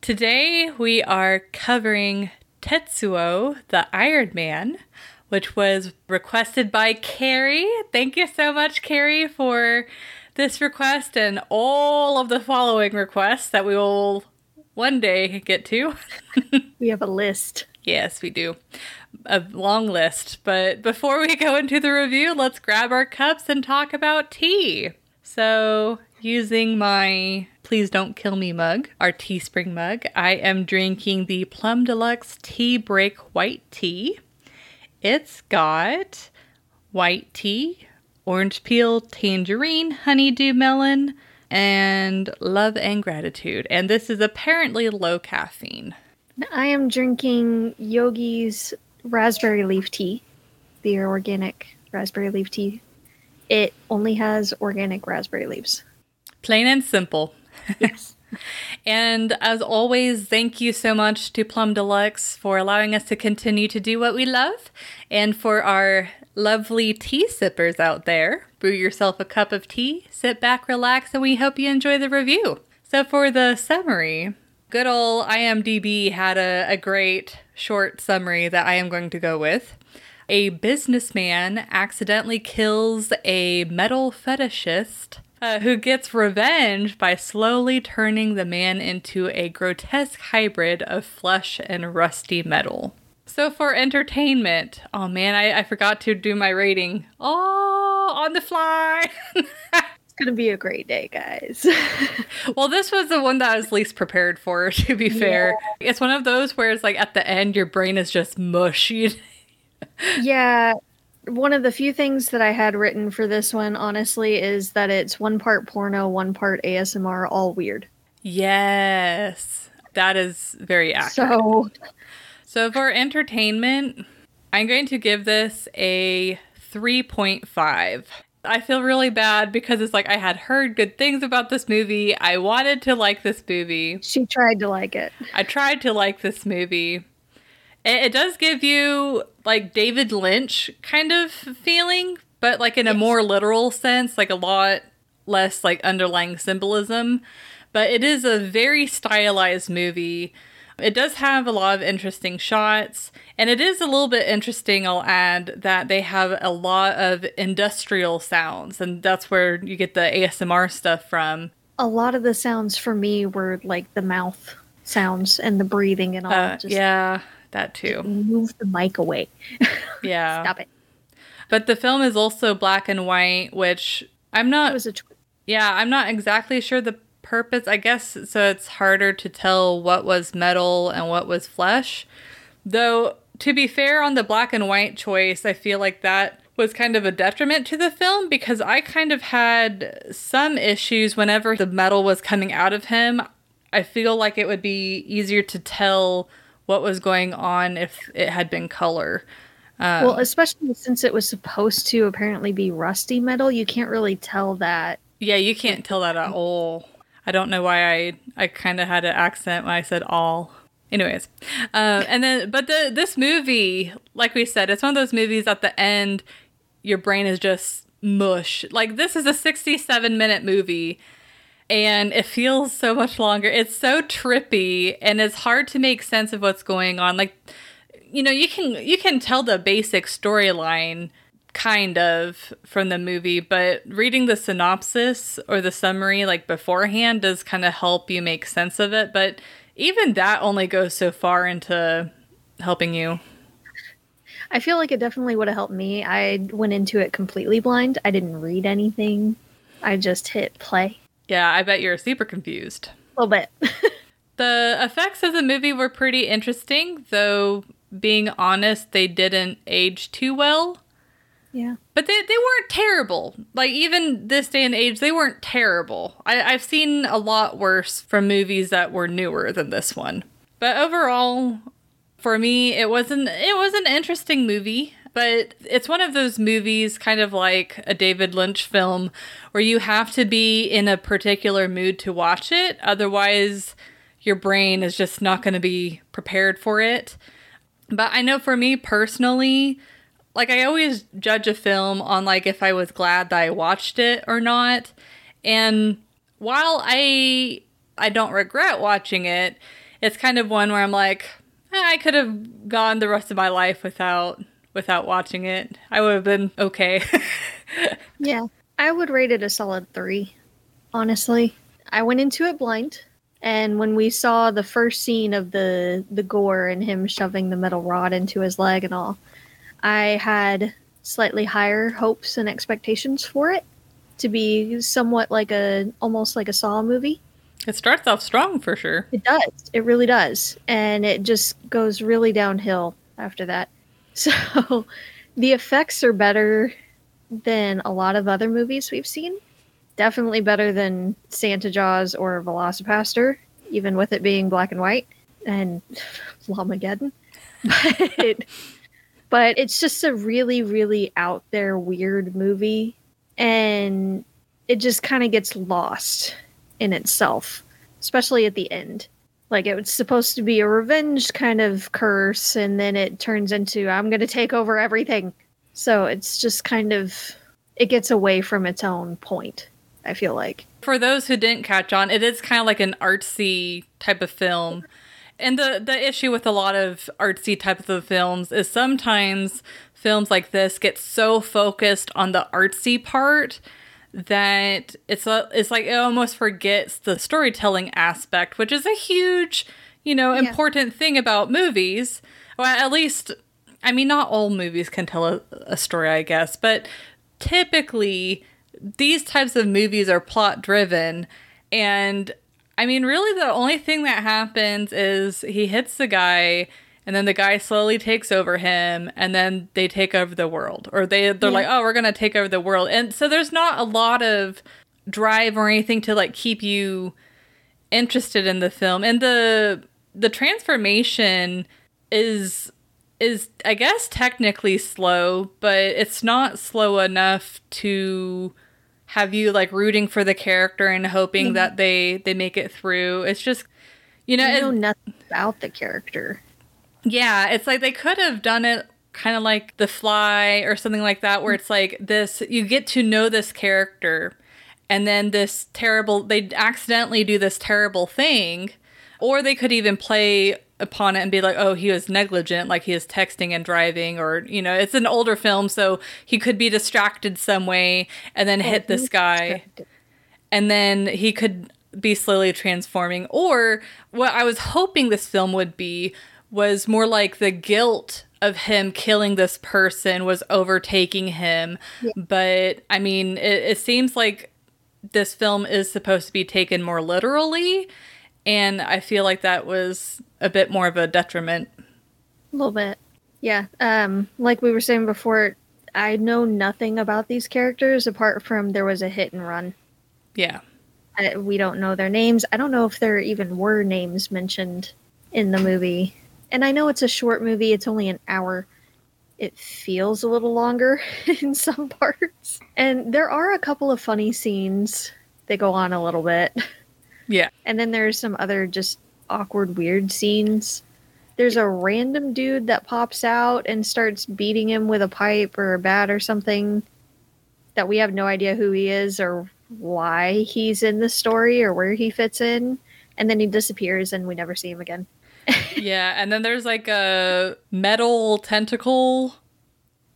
Today we are covering Tetsuo, the Iron Man, which was requested by Carrie. Thank you so much, Carrie, for this request and all of the following requests that we will one day get to. we have a list. Yes, we do. A long list. But before we go into the review, let's grab our cups and talk about tea. So, using my Please Don't Kill Me mug, our Teespring mug, I am drinking the Plum Deluxe Tea Break White Tea. It's got white tea, orange peel, tangerine, honeydew melon, and love and gratitude. And this is apparently low caffeine. I am drinking Yogi's raspberry leaf tea, the organic raspberry leaf tea. It only has organic raspberry leaves. Plain and simple. Yes. and as always, thank you so much to Plum Deluxe for allowing us to continue to do what we love and for our lovely tea sippers out there. Brew yourself a cup of tea, sit back, relax, and we hope you enjoy the review. So, for the summary, good old IMDb had a, a great short summary that I am going to go with. A businessman accidentally kills a metal fetishist uh, who gets revenge by slowly turning the man into a grotesque hybrid of flesh and rusty metal. So, for entertainment, oh man, I, I forgot to do my rating. Oh, on the fly! it's gonna be a great day, guys. well, this was the one that I was least prepared for, to be fair. Yeah. It's one of those where it's like at the end, your brain is just mush. yeah, one of the few things that I had written for this one, honestly, is that it's one part porno, one part ASMR, all weird. Yes, that is very accurate. So, so for entertainment, I'm going to give this a 3.5. I feel really bad because it's like I had heard good things about this movie. I wanted to like this movie. She tried to like it. I tried to like this movie. It, it does give you like David Lynch kind of feeling, but like in a more literal sense, like a lot less like underlying symbolism. But it is a very stylized movie. It does have a lot of interesting shots, and it is a little bit interesting, I'll add, that they have a lot of industrial sounds, and that's where you get the ASMR stuff from. A lot of the sounds for me were like the mouth sounds and the breathing and all. Uh, yeah, that too. Move the mic away. Yeah. Stop it. But the film is also black and white, which I'm not. It was a tw- yeah, I'm not exactly sure the purpose. I guess so. It's harder to tell what was metal and what was flesh. Though, to be fair, on the black and white choice, I feel like that was kind of a detriment to the film because I kind of had some issues whenever the metal was coming out of him. I feel like it would be easier to tell what was going on if it had been color. Um, well, especially since it was supposed to apparently be rusty metal, you can't really tell that. Yeah, you can't tell that at all. I don't know why I I kind of had an accent when I said all. Anyways, um, and then but the this movie, like we said, it's one of those movies at the end, your brain is just mush. Like this is a 67 minute movie and it feels so much longer. It's so trippy and it's hard to make sense of what's going on. Like you know, you can you can tell the basic storyline kind of from the movie, but reading the synopsis or the summary like beforehand does kind of help you make sense of it, but even that only goes so far into helping you. I feel like it definitely would have helped me. I went into it completely blind. I didn't read anything. I just hit play. Yeah, I bet you're super confused. A little bit. the effects of the movie were pretty interesting, though being honest, they didn't age too well. Yeah. But they, they weren't terrible. Like, even this day and age, they weren't terrible. I, I've seen a lot worse from movies that were newer than this one. But overall, For me, it wasn't it was an interesting movie, but it's one of those movies kind of like a David Lynch film where you have to be in a particular mood to watch it, otherwise your brain is just not going to be prepared for it. But I know for me personally, like I always judge a film on like if I was glad that I watched it or not. And while I I don't regret watching it, it's kind of one where I'm like, eh, I could have gone the rest of my life without without watching it. I would have been okay. yeah. I would rate it a solid 3. Honestly, I went into it blind. And when we saw the first scene of the the gore and him shoving the metal rod into his leg and all, I had slightly higher hopes and expectations for it to be somewhat like a almost like a Saw movie. It starts off strong for sure. It does. It really does. And it just goes really downhill after that. So the effects are better than a lot of other movies we've seen. Definitely better than Santa Jaws or Velocipastor, even with it being black and white and Llamageddon. But, but it's just a really, really out there weird movie. And it just kind of gets lost in itself, especially at the end. Like it was supposed to be a revenge kind of curse, and then it turns into I'm going to take over everything. So it's just kind of it gets away from its own point. I feel like for those who didn't catch on, it is kind of like an artsy type of film. And the the issue with a lot of artsy types of films is sometimes films like this get so focused on the artsy part that it's a, it's like it almost forgets the storytelling aspect, which is a huge, you know, yeah. important thing about movies. Well, at least, I mean, not all movies can tell a, a story, I guess, but typically these types of movies are plot driven, and I mean, really, the only thing that happens is he hits the guy and then the guy slowly takes over him and then they take over the world. Or they they're yeah. like oh we're gonna take over the world. And so there's not a lot of drive or anything to like keep you interested in the film. And the the transformation is is i guess technically slow but it's not slow enough to have you like rooting for the character and hoping mm-hmm. that they they make it through. It's just you know, you know nothing about the character yeah, it's like they could have done it kind of like The Fly or something like that, where it's like this you get to know this character, and then this terrible, they accidentally do this terrible thing, or they could even play upon it and be like, oh, he was negligent, like he was texting and driving, or, you know, it's an older film, so he could be distracted some way and then hit this guy. And then he could be slowly transforming. Or what I was hoping this film would be was more like the guilt of him killing this person was overtaking him. Yeah. But I mean, it, it seems like this film is supposed to be taken more literally. And I feel like that was a bit more of a detriment. A little bit. Yeah. Um, like we were saying before, I know nothing about these characters apart from there was a hit and run. Yeah. I, we don't know their names. I don't know if there even were names mentioned in the movie and I know it's a short movie, it's only an hour. It feels a little longer in some parts. And there are a couple of funny scenes that go on a little bit. Yeah. And then there's some other just awkward, weird scenes. There's a random dude that pops out and starts beating him with a pipe or a bat or something that we have no idea who he is or why he's in the story or where he fits in. And then he disappears and we never see him again yeah, and then there's like a metal tentacle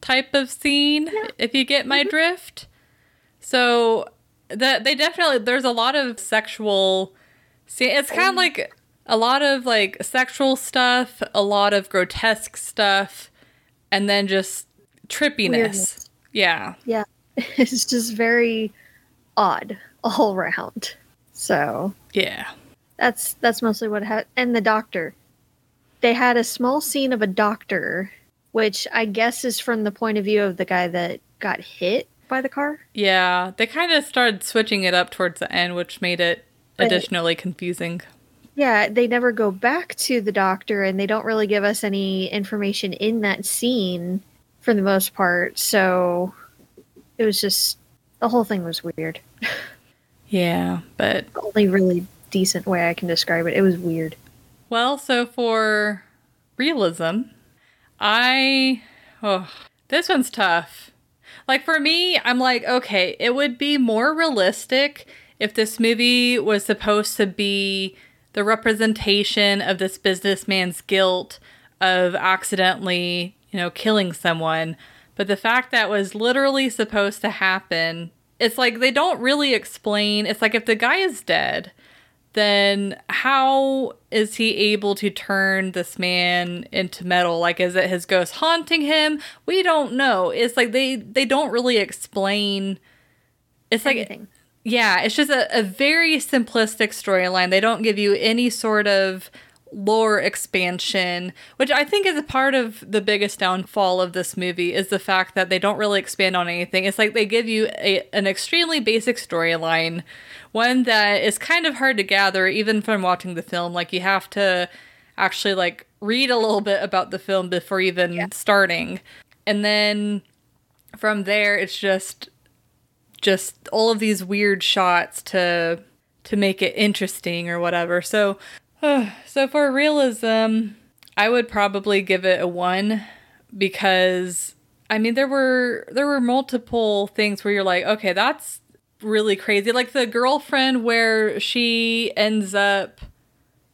type of scene, yeah. if you get my mm-hmm. drift. So that they definitely there's a lot of sexual see it's kind of like a lot of like sexual stuff, a lot of grotesque stuff, and then just trippiness. Weirdness. Yeah. Yeah. It's just very odd all around. So Yeah. That's that's mostly what happened. And the doctor they had a small scene of a doctor, which I guess is from the point of view of the guy that got hit by the car. Yeah, they kind of started switching it up towards the end, which made it but, additionally confusing. yeah, they never go back to the doctor and they don't really give us any information in that scene for the most part. So it was just the whole thing was weird. Yeah, but The only really decent way I can describe it. It was weird. Well, so for realism, I oh, this one's tough. Like for me, I'm like, okay, it would be more realistic if this movie was supposed to be the representation of this businessman's guilt of accidentally, you know, killing someone. But the fact that was literally supposed to happen, it's like they don't really explain. It's like if the guy is dead, then how is he able to turn this man into metal? Like is it his ghost haunting him? We don't know. It's like they they don't really explain. It's like yeah it's just a, a very simplistic storyline. They don't give you any sort of lore expansion which i think is a part of the biggest downfall of this movie is the fact that they don't really expand on anything. It's like they give you a, an extremely basic storyline one that is kind of hard to gather even from watching the film. Like you have to actually like read a little bit about the film before even starting. And then from there it's just just all of these weird shots to to make it interesting or whatever. So so for realism i would probably give it a 1 because i mean there were there were multiple things where you're like okay that's really crazy. Like the girlfriend where she ends up,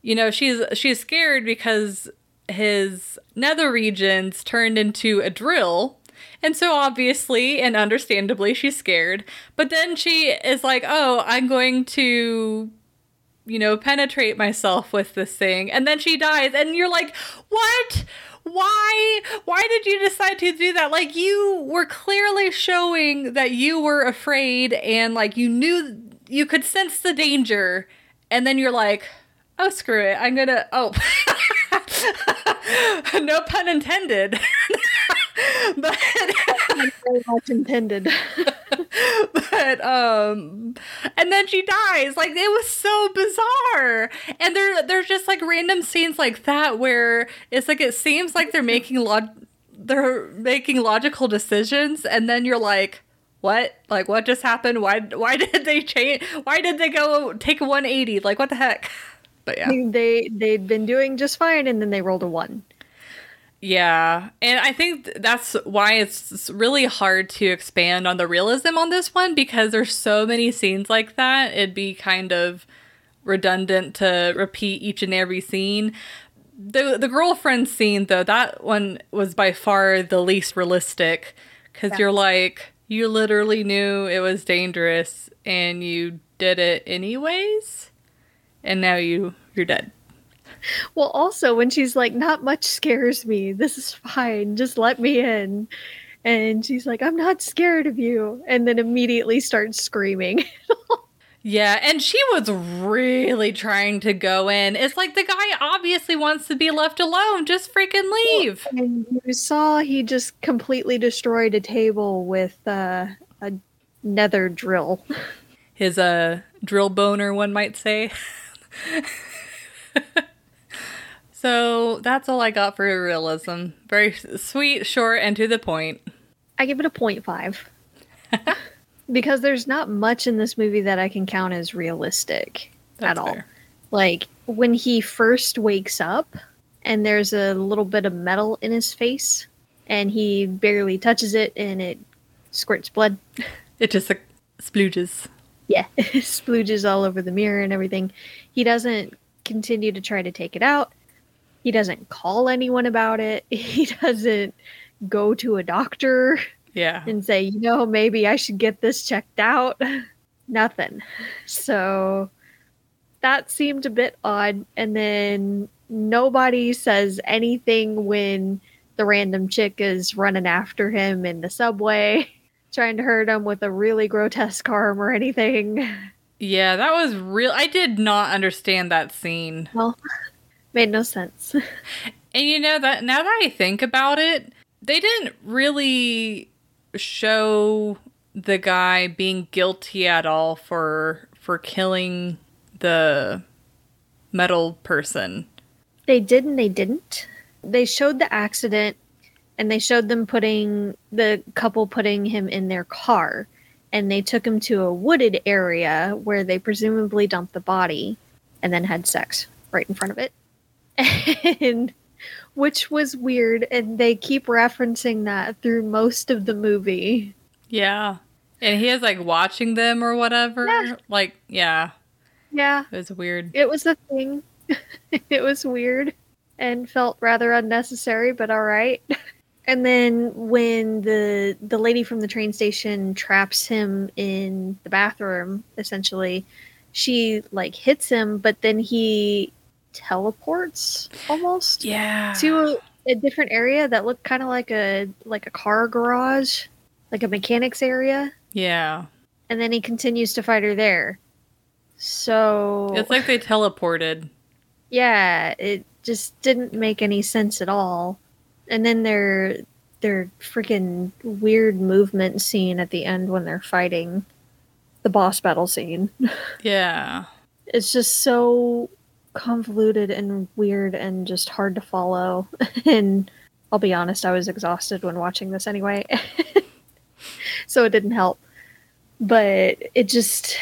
you know, she's she's scared because his nether regions turned into a drill. And so obviously and understandably she's scared. But then she is like, "Oh, I'm going to you know, penetrate myself with this thing." And then she dies. And you're like, "What? why? Why did you decide to do that? Like you were clearly showing that you were afraid and like you knew you could sense the danger. And then you're like oh screw it. I'm gonna oh. No pun intended. But Very much intended. but um and then she dies. Like it was so bizarre. And there there's just like random scenes like that where it's like it seems like they're making log they're making logical decisions. And then you're like what? Like what just happened? Why why did they change why did they go take a 180 like what the heck? But yeah. They they'd been doing just fine and then they rolled a one. Yeah, and I think that's why it's really hard to expand on the realism on this one because there's so many scenes like that. It'd be kind of redundant to repeat each and every scene. The the girlfriend scene though, that one was by far the least realistic cuz Yeah. you're like you literally knew it was dangerous and you did it anyways and now you you're dead. Well, also when she's like, "Not much scares me. This is fine. Just let me in." And she's like, "I'm not scared of you," and then immediately starts screaming. Yeah, and she was really trying to go in. It's like the guy obviously wants to be left alone. Just freaking leave. And you saw he just completely destroyed a table with uh, a nether drill. His uh drill boner, one might say. so that's all I got for realism. Very sweet, short, and to the point. I give it a 0.5. because there's not much in this movie that I can count as realistic That's at all. fair. Like when he first wakes up and there's a little bit of metal in his face and he barely touches it and it squirts blood. It just like splooges. Yeah, splooges all over the mirror and everything. He doesn't continue to try to take it out. He doesn't call anyone about it. He doesn't go to a doctor Yeah. and say, you know, maybe I should get this checked out. Nothing. So that seemed a bit odd. And then nobody says anything when the random chick is running after him in the subway, trying to hurt him with a really grotesque arm or anything. Yeah, that was real. I did not understand that scene. Well, made no sense. And you know that now that I think about it, they didn't really show the guy being guilty at all for for killing the metal person. They did and they didn't. They showed the accident and they showed them putting the couple putting him in their car and they took him to a wooded area where they presumably dumped the body and then had sex right in front of it. And which was weird and they keep referencing that through most of the movie. Yeah. And he is like watching them or whatever. Yeah. Like, yeah, Yeah, it was weird. it was a thing. it was weird and felt rather unnecessary, but all right. And then when the the lady from the train station traps him in the bathroom, essentially, she like hits him, but then he teleports almost Yeah. to a, a different area that looked kind of like a like a car garage, like a mechanics area, Yeah. and then he continues to fight her there. So It's like they teleported. yeah, it just didn't make any sense at all. And then their their freaking weird movement scene at the end when they're fighting the boss battle scene. Yeah. It's just so convoluted and weird and just hard to follow. and I'll be honest, I was exhausted when watching this anyway. so it didn't help. But it just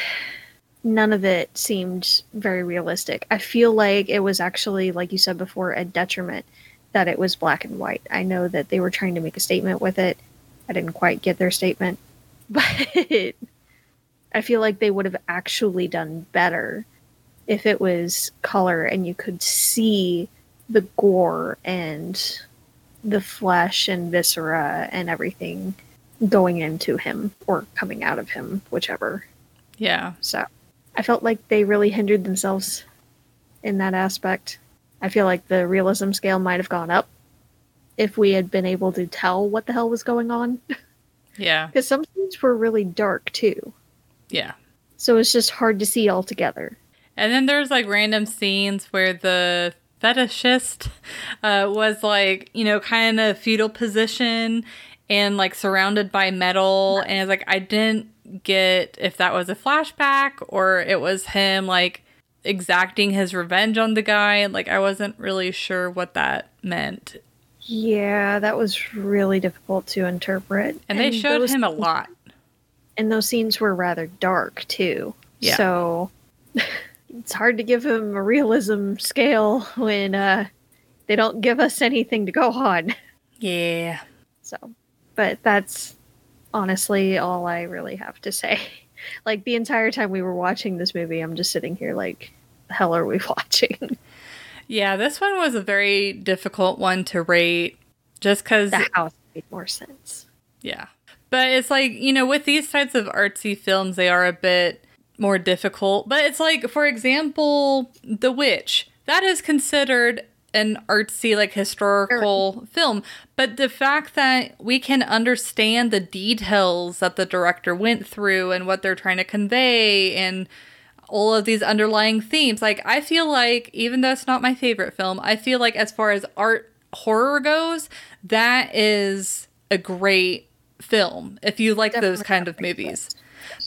none of it seemed very realistic. I feel like it was actually, like you said before, a detriment that it was black and white. I know that they were trying to make a statement with it. I didn't quite get their statement, but I feel like they would have actually done better if it was color and you could see the gore and the flesh and viscera and everything going into him or coming out of him, whichever. Yeah. So I felt like they really hindered themselves in that aspect. I feel like the realism scale might have gone up if we had been able to tell what the hell was going on. Yeah. Because some scenes were really dark too. Yeah. So it's just hard to see altogether. And then there's like random scenes where the fetishist uh, was like, you know, kind of fetal position and like surrounded by metal. And it's like, I didn't get if that was a flashback or it was him like exacting his revenge on the guy. And like, I wasn't really sure what that meant. Yeah, that was really difficult to interpret. And they showed those- him a lot. And those scenes were rather dark too. Yeah. So it's hard to give him a realism scale when uh, they don't give us anything to go on. Yeah. So, but that's honestly all I really have to say. Like the entire time we were watching this movie, I'm just sitting here like, the hell are we watching? Yeah, this one was a very difficult one to rate just because the house made more sense. Yeah. But it's like, you know, with these types of artsy films, they are a bit more difficult. But it's like, for example, The Witch. That is considered an artsy, like historical film. But the fact that we can understand the details that the director went through and what they're trying to convey and all of these underlying themes, like, I feel like, even though it's not my favorite film, I feel like as far as art horror goes, that is a great film if you like those kind of movies.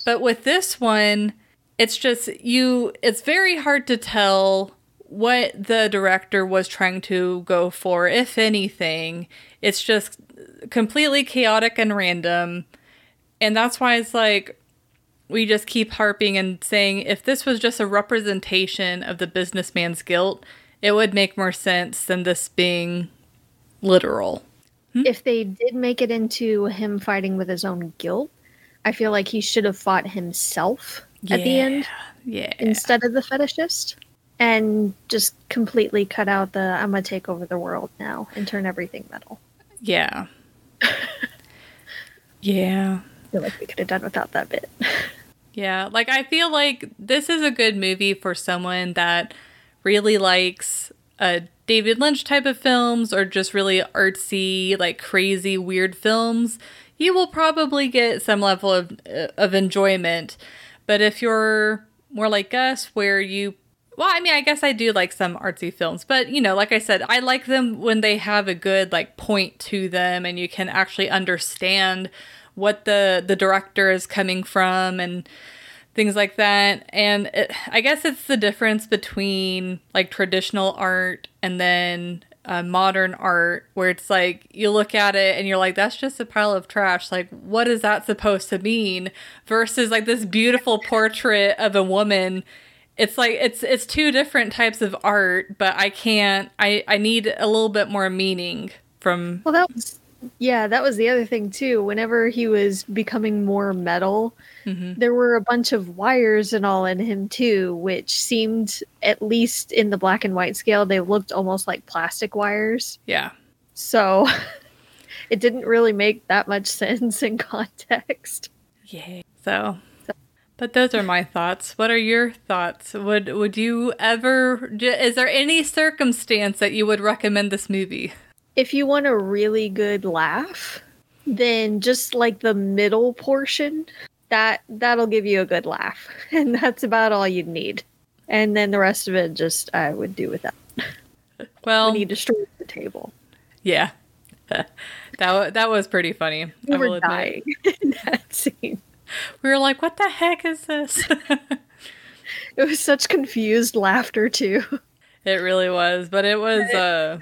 But with this one, it's just you it's very hard to tell what the director was trying to go for, if anything. It's just completely chaotic and random. And that's why it's like we just keep harping and saying if this was just a representation of the businessman's guilt, it would make more sense than this being literal. Hmm? If they did make it into him fighting with his own guilt, I feel like he should have fought himself at the end Yeah. instead of the fetishist and just completely cut out the I'm gonna take over the world now and turn everything metal. Yeah. yeah. I feel like we could have done without that bit. Yeah, like I feel like this is a good movie for someone that really likes a David Lynch type of films or just really artsy, like crazy, weird films. You will probably get some level of uh, of enjoyment. But if you're more like us, where you well, I mean, I guess I do like some artsy films, but you know, like I said, I like them when they have a good like point to them and you can actually understand what the the director is coming from and things like that. And it, I guess it's the difference between like traditional art and then uh, modern art, where it's like you look at it and you're like, that's just a pile of trash. Like, what is that supposed to mean? Versus like this beautiful portrait of a woman. It's like it's it's two different types of art, but I can't. I I need a little bit more meaning from. Well, that was yeah, that was the other thing too. Whenever he was becoming more metal, mm-hmm. there were a bunch of wires and all in him too, which seemed, at least in the black and white scale, they looked almost like plastic wires. Yeah. So it didn't really make that much sense in context. Yeah. So but those are my thoughts. What are your thoughts? Would would you ever is there any circumstance that you would recommend this movie? If you want a really good laugh, then just like the middle portion, that that'll give you a good laugh. And that's about all you'd need. And then the rest of it just I would do without. Well, when he destroyed the table. Yeah. that that was pretty funny. We I were dying in that scene. We were like, "What the heck is this?" it was such confused laughter too. It really was, but it was uh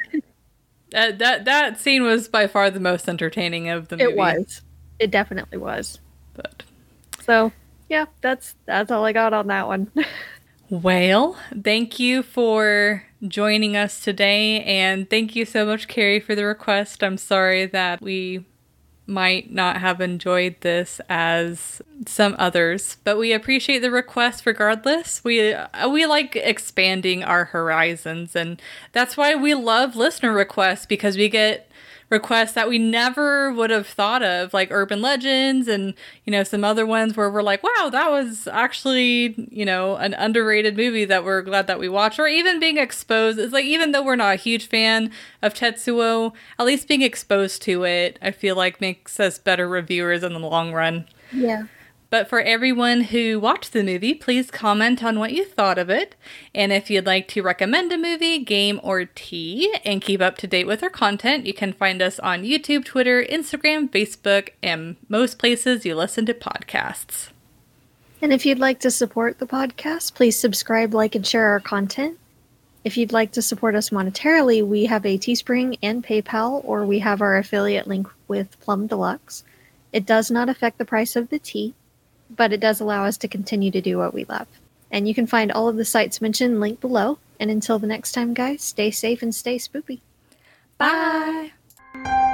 uh, that that scene was by far the most entertaining of the movie. It was. It definitely was. But so yeah, that's that's all I got on that one. well, thank you for joining us today, and thank you so much, Carrie, for the request. I'm sorry that we might not have enjoyed this as some others, but we appreciate the request regardless. We uh, we like expanding our horizons and that's why we love listener requests because we get requests that we never would have thought of, like urban legends and, you know, some other ones where we're like, wow, that was actually, you know, an underrated movie that we're glad that we watched, or even being exposed. It's like, even though we're not a huge fan of Tetsuo, at least being exposed to it, I feel like makes us better reviewers in the long run. Yeah. But for everyone who watched the movie, please comment on what you thought of it. And if you'd like to recommend a movie, game, or tea and keep up to date with our content, you can find us on YouTube, Twitter, Instagram, Facebook, and most places you listen to podcasts. And if you'd like to support the podcast, please subscribe, like, and share our content. If you'd like to support us monetarily, we have a Teespring and PayPal, or we have our affiliate link with Plum Deluxe. It does not affect the price of the tea but it does allow us to continue to do what we love. And you can find all of the sites mentioned linked below. And until the next time, guys, stay safe and stay spoopy. Bye. Bye.